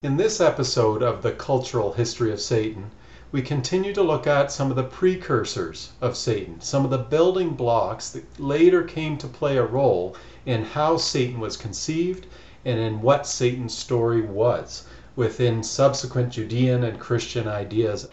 In this episode of the Cultural History of Satan, we continue to look at some of the precursors of Satan, some of the building blocks that later came to play a role in how Satan was conceived and in what Satan's story was within subsequent Judean and Christian ideas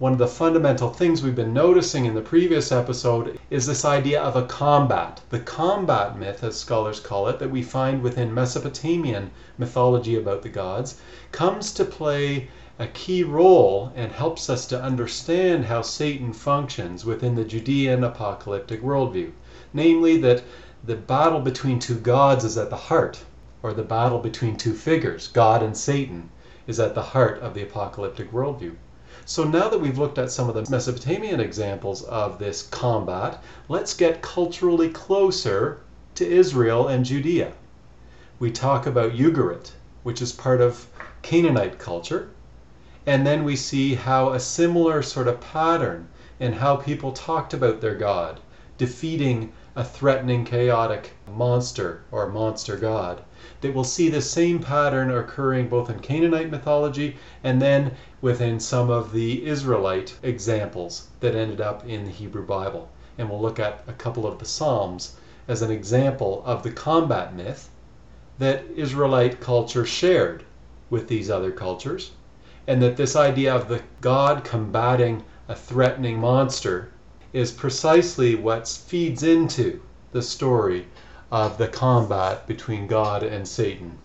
one of the fundamental things we've been noticing in the previous episode is this idea of a combat. The combat myth, as scholars call it, that we find within Mesopotamian mythology about the gods, comes to play a key role and helps us to understand how Satan functions within the Judean apocalyptic worldview. Namely, that the battle between two gods is at the heart, or the battle between two figures, God and Satan, is at the heart of the apocalyptic worldview. So now that we've looked at some of the Mesopotamian examples of this combat, let's get culturally closer to Israel and Judea. We talk about Ugarit, which is part of Canaanite culture, and then we see how a similar sort of pattern in how people talked about their God, defeating a threatening, chaotic monster or monster god, that we'll see the same pattern occurring both in Canaanite mythology and then within some of the Israelite examples that ended up in the Hebrew Bible. And we'll look at a couple of the Psalms as an example of the combat myth that Israelite culture shared with these other cultures, and that this idea of the God combating a threatening monster is precisely what feeds into the story of the combat between God and Satan.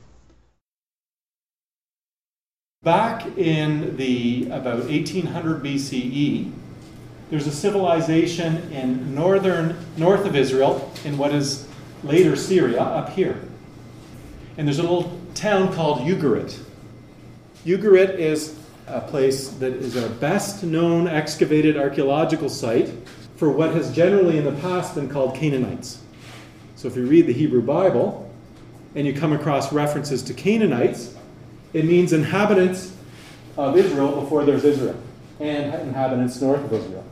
Back in the about 1800 BCE, there's a civilization in northern north of Israel in what is later Syria up here. And there's a little town called Ugarit. Ugarit is a place that is our best known excavated archaeological site for what has generally in the past been called Canaanites. So if you read the Hebrew Bible and you come across references to Canaanites, it means inhabitants of Israel before there's Israel, and inhabitants north of Israel.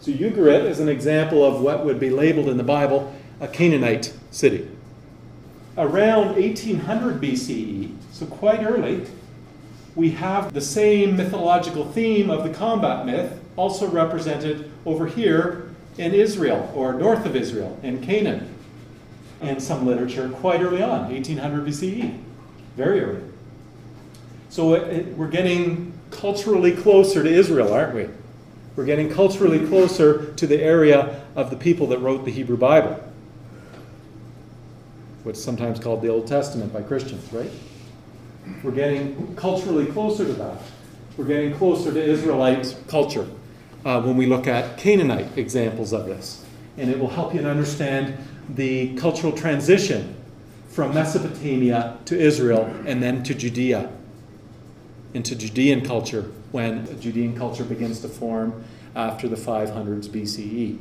So Ugarit is an example of what would be labeled in the Bible a Canaanite city. Around 1800 BCE, so quite early, we have the same mythological theme of the combat myth also represented over here in Israel or north of Israel in Canaan and some literature quite early on, 1800 BCE, very early. So it, it, we're getting culturally closer to Israel, aren't we? We're getting culturally closer to the area of the people that wrote the Hebrew Bible. What's sometimes called the Old Testament by Christians, right? We're getting culturally closer to that. We're getting closer to Israelite culture uh, when we look at Canaanite examples of this. And it will help you to understand the cultural transition from Mesopotamia to Israel and then to Judea into Judean culture when Judean culture begins to form after the 500s BCE.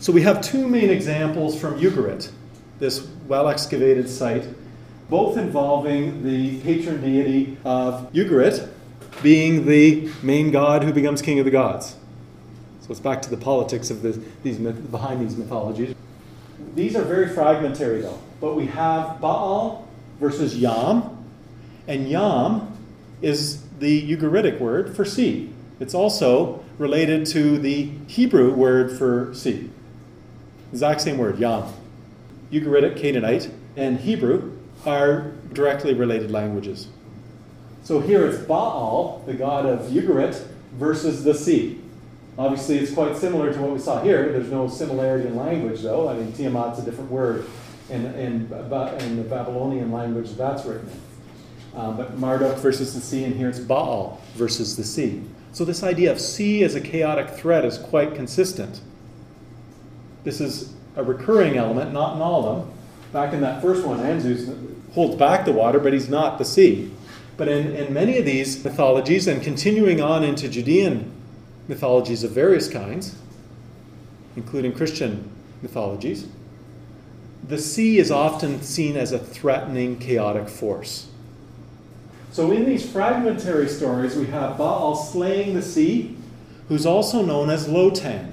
So we have two main examples from Ugarit, this well excavated site, both involving the patron deity of Ugarit being the main god who becomes king of the gods. So it's back to the politics of the, these behind these mythologies. These are very fragmentary though, but we have Baal versus Yam, and Yam is the Ugaritic word for sea. It's also related to the Hebrew word for sea. Exact same word, Yam. Ugaritic, Canaanite, and Hebrew are directly related languages. So here it's Baal, the god of Ugarit, versus the sea. Obviously, it's quite similar to what we saw here. There's no similarity in language, though. I mean, Tiamat's a different word in, in, in the Babylonian language that's written in. Uh, but Marduk versus the sea, and here it's Baal versus the sea. So this idea of sea as a chaotic threat is quite consistent. This is a recurring element, not in all of them. Back in that first one, Anzus holds back the water, but he's not the sea. But in, in many of these mythologies, and continuing on into Judean mythologies of various kinds, including Christian mythologies, the sea is often seen as a threatening, chaotic force. So in these fragmentary stories, we have Baal slaying the sea, who's also known as Lotan,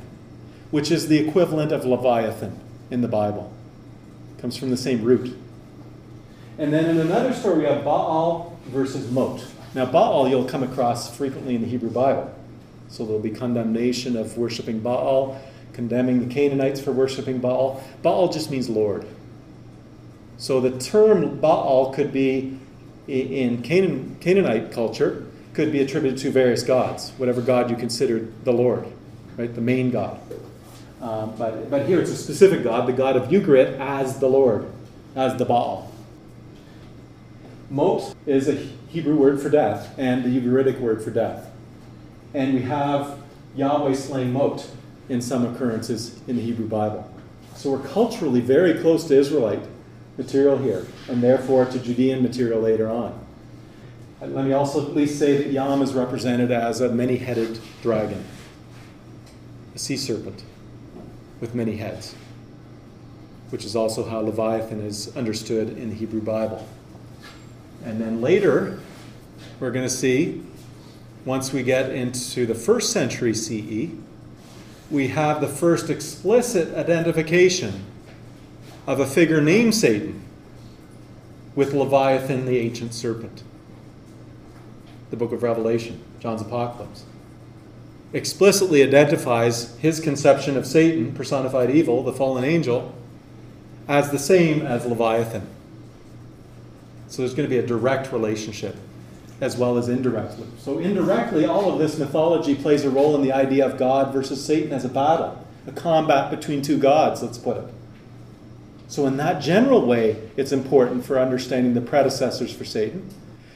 which is the equivalent of Leviathan in the Bible. It comes from the same root. And then in another story, we have Baal versus Mot. Now, Baal you'll come across frequently in the Hebrew Bible. So there'll be condemnation of worshiping Baal, condemning the Canaanites for worshiping Baal. Baal just means Lord. So the term Baal could be in Canaan, Canaanite culture could be attributed to various gods, whatever god you considered the Lord, right, the main god. Um, but, but here it's a specific god, the god of Ugarit, as the Lord, as the Baal. Mot is a Hebrew word for death and the Ugaritic word for death. And we have Yahweh slaying Mot in some occurrences in the Hebrew Bible. So we're culturally very close to Israelite material here, and therefore to Judean material later on. Let me also at least say that Yam is represented as a many headed dragon, a sea serpent with many heads, which is also how Leviathan is understood in the Hebrew Bible. And then later, we're going to see, once we get into the first century CE, we have the first explicit identification of a figure named Satan with Leviathan, the ancient serpent. The book of Revelation, John's Apocalypse, explicitly identifies his conception of Satan, personified evil, the fallen angel, as the same as Leviathan. So there's going to be a direct relationship as well as indirectly. So, indirectly, all of this mythology plays a role in the idea of God versus Satan as a battle, a combat between two gods, let's put it. So, in that general way, it's important for understanding the predecessors for Satan.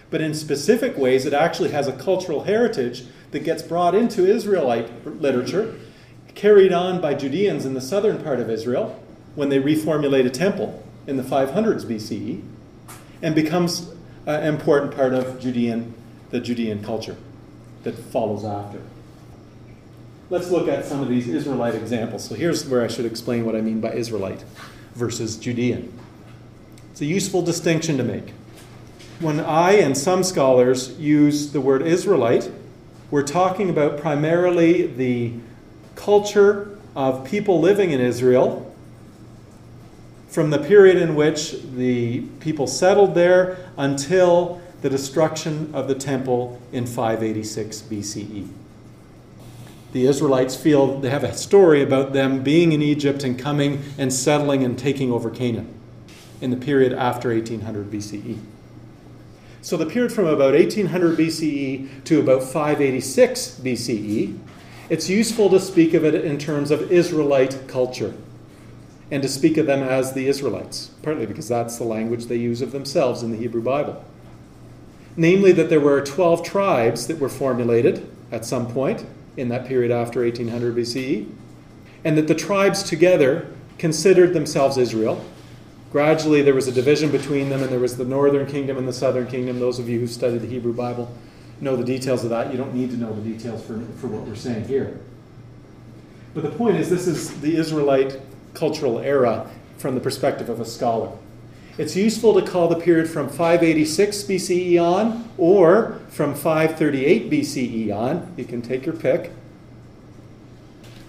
But in specific ways, it actually has a cultural heritage that gets brought into Israelite literature, carried on by Judeans in the southern part of Israel when they reformulate a temple in the 500s BCE, and becomes an important part of Judean, the Judean culture that follows after. Let's look at some of these Israelite examples. So here's where I should explain what I mean by Israelite versus Judean. It's a useful distinction to make. When I and some scholars use the word Israelite, we're talking about primarily the culture of people living in Israel from the period in which the people settled there until the destruction of the temple in 586 BCE the Israelites feel they have a story about them being in Egypt and coming and settling and taking over Canaan in the period after 1800 BCE. So, the period from about 1800 BCE to about 586 BCE, it's useful to speak of it in terms of Israelite culture and to speak of them as the Israelites, partly because that's the language they use of themselves in the Hebrew Bible. Namely, that there were 12 tribes that were formulated at some point in that period after 1800 BCE, and that the tribes together considered themselves Israel. Gradually, there was a division between them, and there was the northern kingdom and the southern kingdom. Those of you who study the Hebrew Bible know the details of that. You don't need to know the details for, for what we're saying here. But the point is, this is the Israelite cultural era from the perspective of a scholar. It's useful to call the period from 586 BCE on or from 538 BCE on. You can take your pick.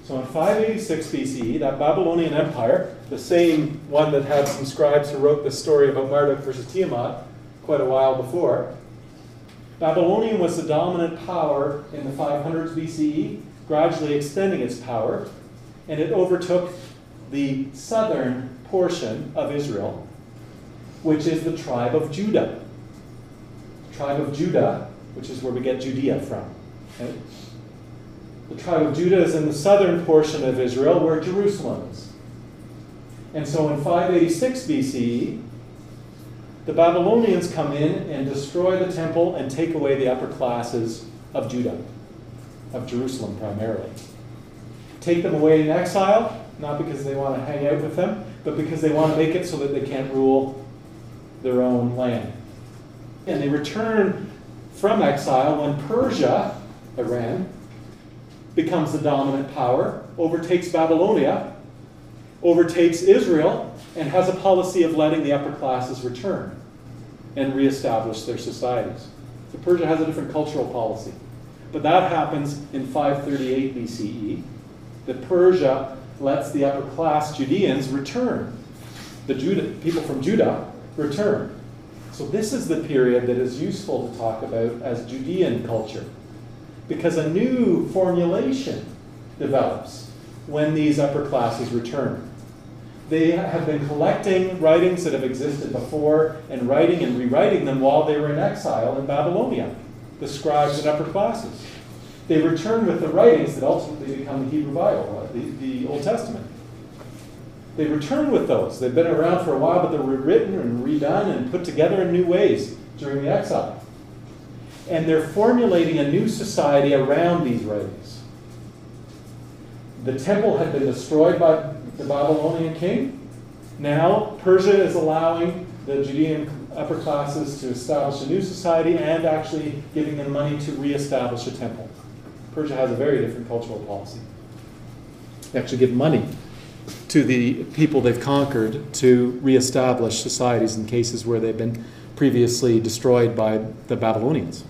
So in 586 BCE, that Babylonian Empire, the same one that had some scribes who wrote the story about Marduk versus Tiamat quite a while before, Babylonian was the dominant power in the 500s BCE, gradually extending its power, and it overtook the southern portion of Israel which is the tribe of Judah. The tribe of Judah, which is where we get Judea from. Okay? The tribe of Judah is in the southern portion of Israel where Jerusalem is. And so in 586 BCE, the Babylonians come in and destroy the temple and take away the upper classes of Judah, of Jerusalem primarily. Take them away in exile, not because they want to hang out with them, but because they want to make it so that they can't rule their own land. And they return from exile when Persia, Iran, becomes the dominant power, overtakes Babylonia, overtakes Israel, and has a policy of letting the upper classes return and reestablish their societies. So Persia has a different cultural policy. But that happens in 538 BCE, that Persia lets the upper class Judeans return. The Judah, people from Judah return. So, this is the period that is useful to talk about as Judean culture because a new formulation develops when these upper classes return. They have been collecting writings that have existed before and writing and rewriting them while they were in exile in Babylonia, the scribes and upper classes. They return with the writings that ultimately become the Hebrew Bible, uh, the, the Old Testament. They return with those. They've been around for a while, but they're rewritten and redone and put together in new ways during the exile. And they're formulating a new society around these writings. The temple had been destroyed by the Babylonian king. Now, Persia is allowing the Judean upper classes to establish a new society and actually giving them money to reestablish a temple. Persia has a very different cultural policy. They actually give money to the people they've conquered to reestablish societies in cases where they've been previously destroyed by the Babylonians.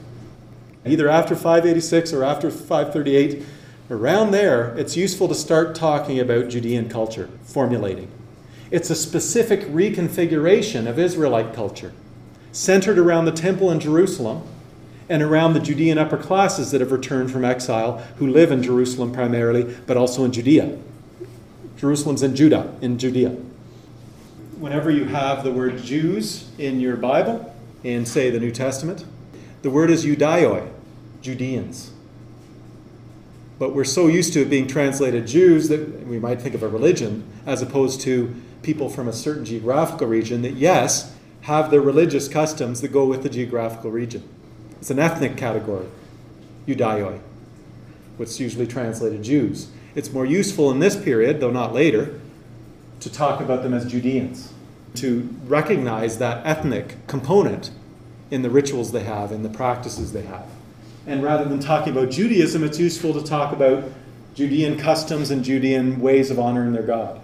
Either after 586 or after 538, around there, it's useful to start talking about Judean culture, formulating. It's a specific reconfiguration of Israelite culture, centered around the temple in Jerusalem and around the Judean upper classes that have returned from exile, who live in Jerusalem primarily, but also in Judea. Jerusalem's in Judah, in Judea. Whenever you have the word Jews in your Bible, in, say, the New Testament, the word is Judaioi, Judeans. But we're so used to it being translated Jews that we might think of a religion as opposed to people from a certain geographical region that, yes, have their religious customs that go with the geographical region. It's an ethnic category, Judaioi, what's usually translated Jews. It's more useful in this period, though not later, to talk about them as Judeans, to recognize that ethnic component in the rituals they have, in the practices they have. And rather than talking about Judaism, it's useful to talk about Judean customs and Judean ways of honoring their God.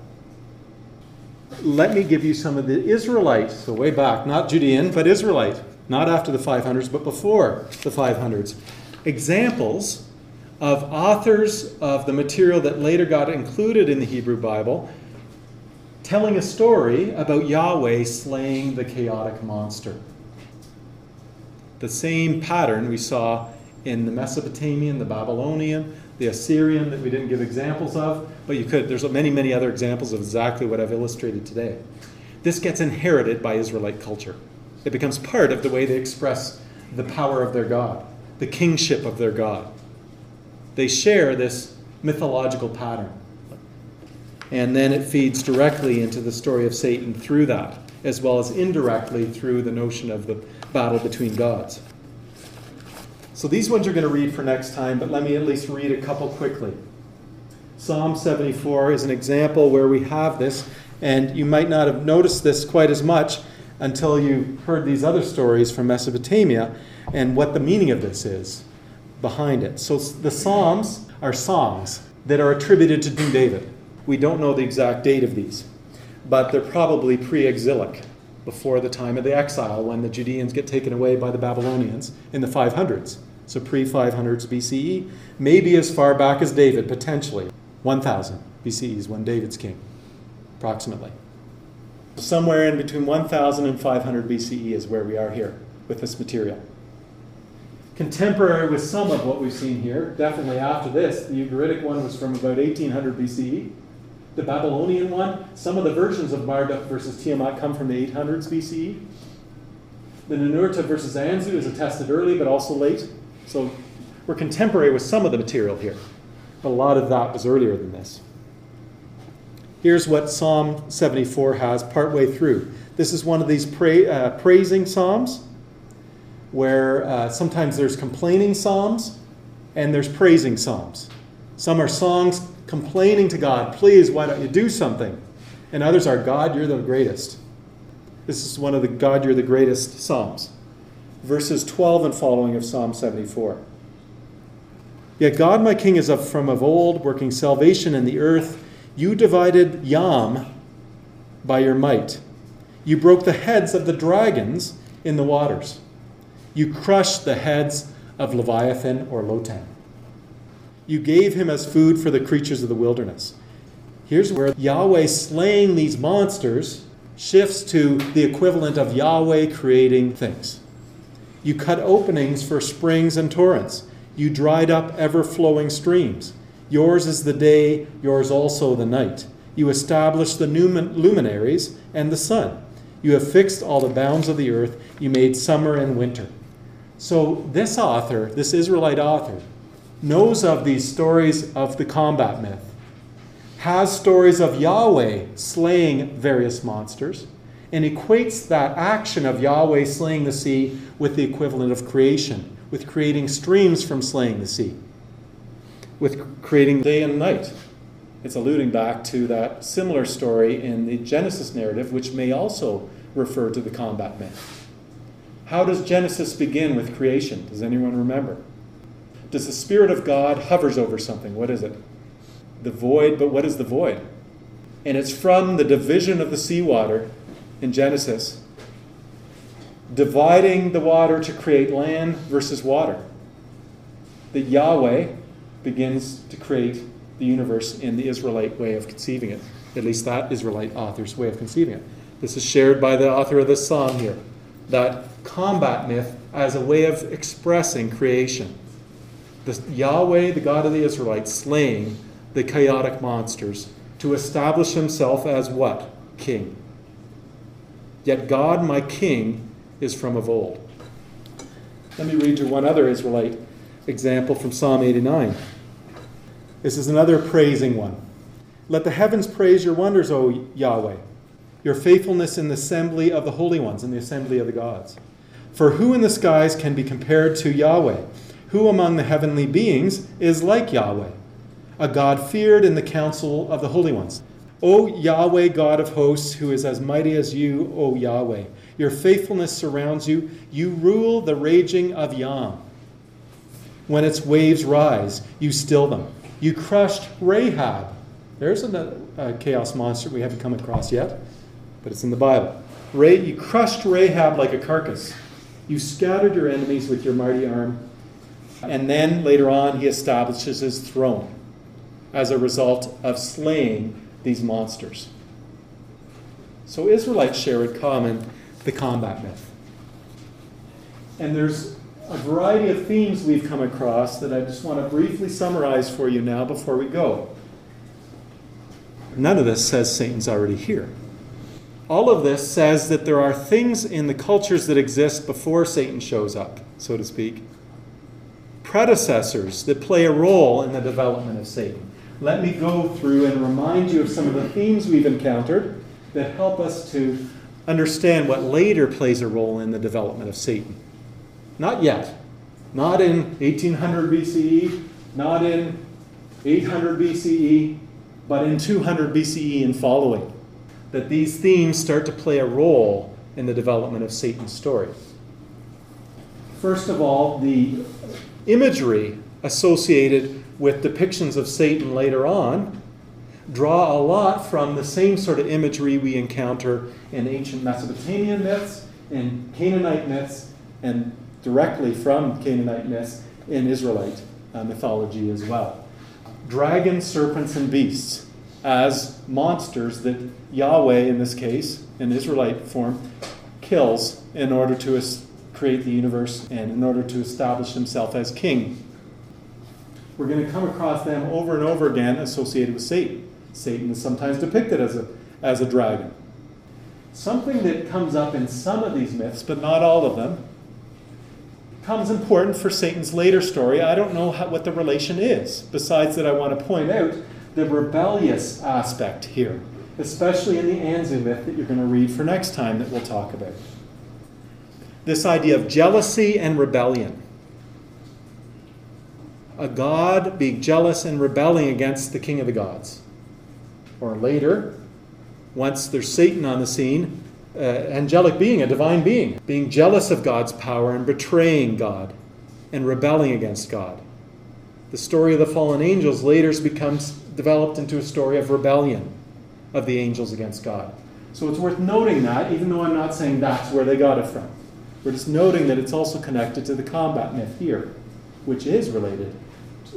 Let me give you some of the Israelites, so way back, not Judean, but Israelite, not after the 500s, but before the 500s. Examples of authors of the material that later got included in the Hebrew Bible telling a story about Yahweh slaying the chaotic monster. The same pattern we saw in the Mesopotamian, the Babylonian, the Assyrian that we didn't give examples of, but you could. There's many, many other examples of exactly what I've illustrated today. This gets inherited by Israelite culture. It becomes part of the way they express the power of their God, the kingship of their God. They share this mythological pattern. And then it feeds directly into the story of Satan through that, as well as indirectly through the notion of the battle between gods. So these ones you're going to read for next time, but let me at least read a couple quickly. Psalm 74 is an example where we have this, and you might not have noticed this quite as much until you've heard these other stories from Mesopotamia and what the meaning of this is behind it. So the Psalms are songs that are attributed to King David. We don't know the exact date of these, but they're probably pre exilic, before the time of the exile when the Judeans get taken away by the Babylonians in the 500s. So pre 500s BCE, maybe as far back as David, potentially. 1000 BCE is when David's king, approximately. Somewhere in between 1000 and 500 BCE is where we are here with this material. Contemporary with some of what we've seen here, definitely after this, the Ugaritic one was from about 1800 BCE. The Babylonian one, some of the versions of Marduk versus Tiamat come from the 800s BCE. The Ninurta versus Anzu is attested early but also late. So we're contemporary with some of the material here, but a lot of that was earlier than this. Here's what Psalm 74 has partway through. This is one of these pra- uh, praising psalms where uh, sometimes there's complaining psalms and there's praising psalms. Some are songs complaining to God, please, why don't you do something? And others are, God, you're the greatest. This is one of the God, you're the greatest psalms. Verses 12 and following of Psalm 74. Yet God, my King, is of, from of old, working salvation in the earth. You divided Yam by your might. You broke the heads of the dragons in the waters. You crushed the heads of Leviathan or Lotan. You gave him as food for the creatures of the wilderness. Here's where Yahweh slaying these monsters shifts to the equivalent of Yahweh creating things. You cut openings for springs and torrents. You dried up ever flowing streams. Yours is the day, yours also the night. You established the luminaries and the sun. You have fixed all the bounds of the earth. You made summer and winter. So, this author, this Israelite author, knows of these stories of the combat myth, has stories of Yahweh slaying various monsters, and equates that action of Yahweh slaying the sea with the equivalent of creation, with creating streams from slaying the sea, with creating day and night. It's alluding back to that similar story in the Genesis narrative, which may also refer to the combat myth. How does Genesis begin with creation? Does anyone remember? Does the Spirit of God hovers over something? What is it? The void, but what is the void? And it's from the division of the seawater in Genesis, dividing the water to create land versus water, that Yahweh begins to create the universe in the Israelite way of conceiving it. At least that Israelite author's way of conceiving it. This is shared by the author of this psalm here. That combat myth as a way of expressing creation. The Yahweh, the God of the Israelites, slaying the chaotic monsters to establish himself as what? King. Yet God, my King, is from of old. Let me read you one other Israelite example from Psalm 89. This is another praising one. Let the heavens praise your wonders, O Yahweh, your faithfulness in the assembly of the holy ones, in the assembly of the gods. For who in the skies can be compared to Yahweh? Who among the heavenly beings is like Yahweh? A God feared in the council of the holy ones. O Yahweh, God of hosts, who is as mighty as you, O Yahweh. Your faithfulness surrounds you. You rule the raging of Yam. When its waves rise, you still them. You crushed Rahab. There's a, a chaos monster we haven't come across yet, but it's in the Bible. Ray, you crushed Rahab like a carcass. You scattered your enemies with your mighty arm. And then later on, he establishes his throne as a result of slaying these monsters. So Israelites share in common the combat myth. And there's a variety of themes we've come across that I just want to briefly summarize for you now before we go. None of this says Satan's already here. All of this says that there are things in the cultures that exist before Satan shows up, so to speak, predecessors that play a role in the development of Satan let me go through and remind you of some of the themes we've encountered that help us to understand what later plays a role in the development of Satan. Not yet. Not in 1800 BCE, not in 800 BCE, but in 200 BCE and following. That these themes start to play a role in the development of Satan's story. First of all, the imagery associated with depictions of Satan later on draw a lot from the same sort of imagery we encounter in ancient Mesopotamian myths, in Canaanite myths, and directly from Canaanite myths in Israelite uh, mythology as well. Dragons, serpents, and beasts as monsters that Yahweh, in this case, in Israelite form, kills in order to create the universe and in order to establish himself as king we're going to come across them over and over again associated with Satan. Satan is sometimes depicted as a, as a dragon. Something that comes up in some of these myths, but not all of them, comes important for Satan's later story. I don't know how, what the relation is, besides that I want to point out the rebellious aspect here, especially in the Anzu myth that you're going to read for next time that we'll talk about. This idea of jealousy and rebellion a god being jealous and rebelling against the king of the gods. Or later, once there's Satan on the scene, uh, angelic being, a divine being, being jealous of God's power and betraying God and rebelling against God. The story of the fallen angels later becomes developed into a story of rebellion of the angels against God. So it's worth noting that, even though I'm not saying that's where they got it from. We're just noting that it's also connected to the combat myth here, which is related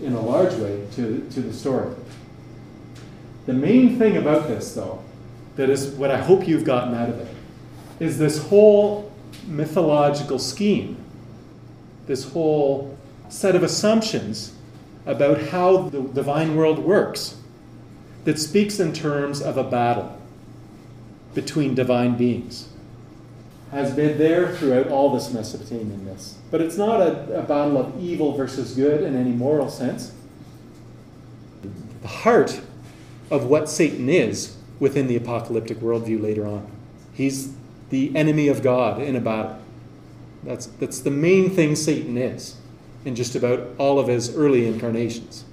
in a large way to, to the story. The main thing about this, though, that is what I hope you've gotten out of it, is this whole mythological scheme, this whole set of assumptions about how the divine world works that speaks in terms of a battle between divine beings has been there throughout all this Mesopotamian myths. But it's not a, a, battle of evil versus good in any moral sense. The heart of what Satan is within the apocalyptic worldview later on. He's the enemy of God in a battle. That's, that's the main thing Satan is in just about all of his early incarnations.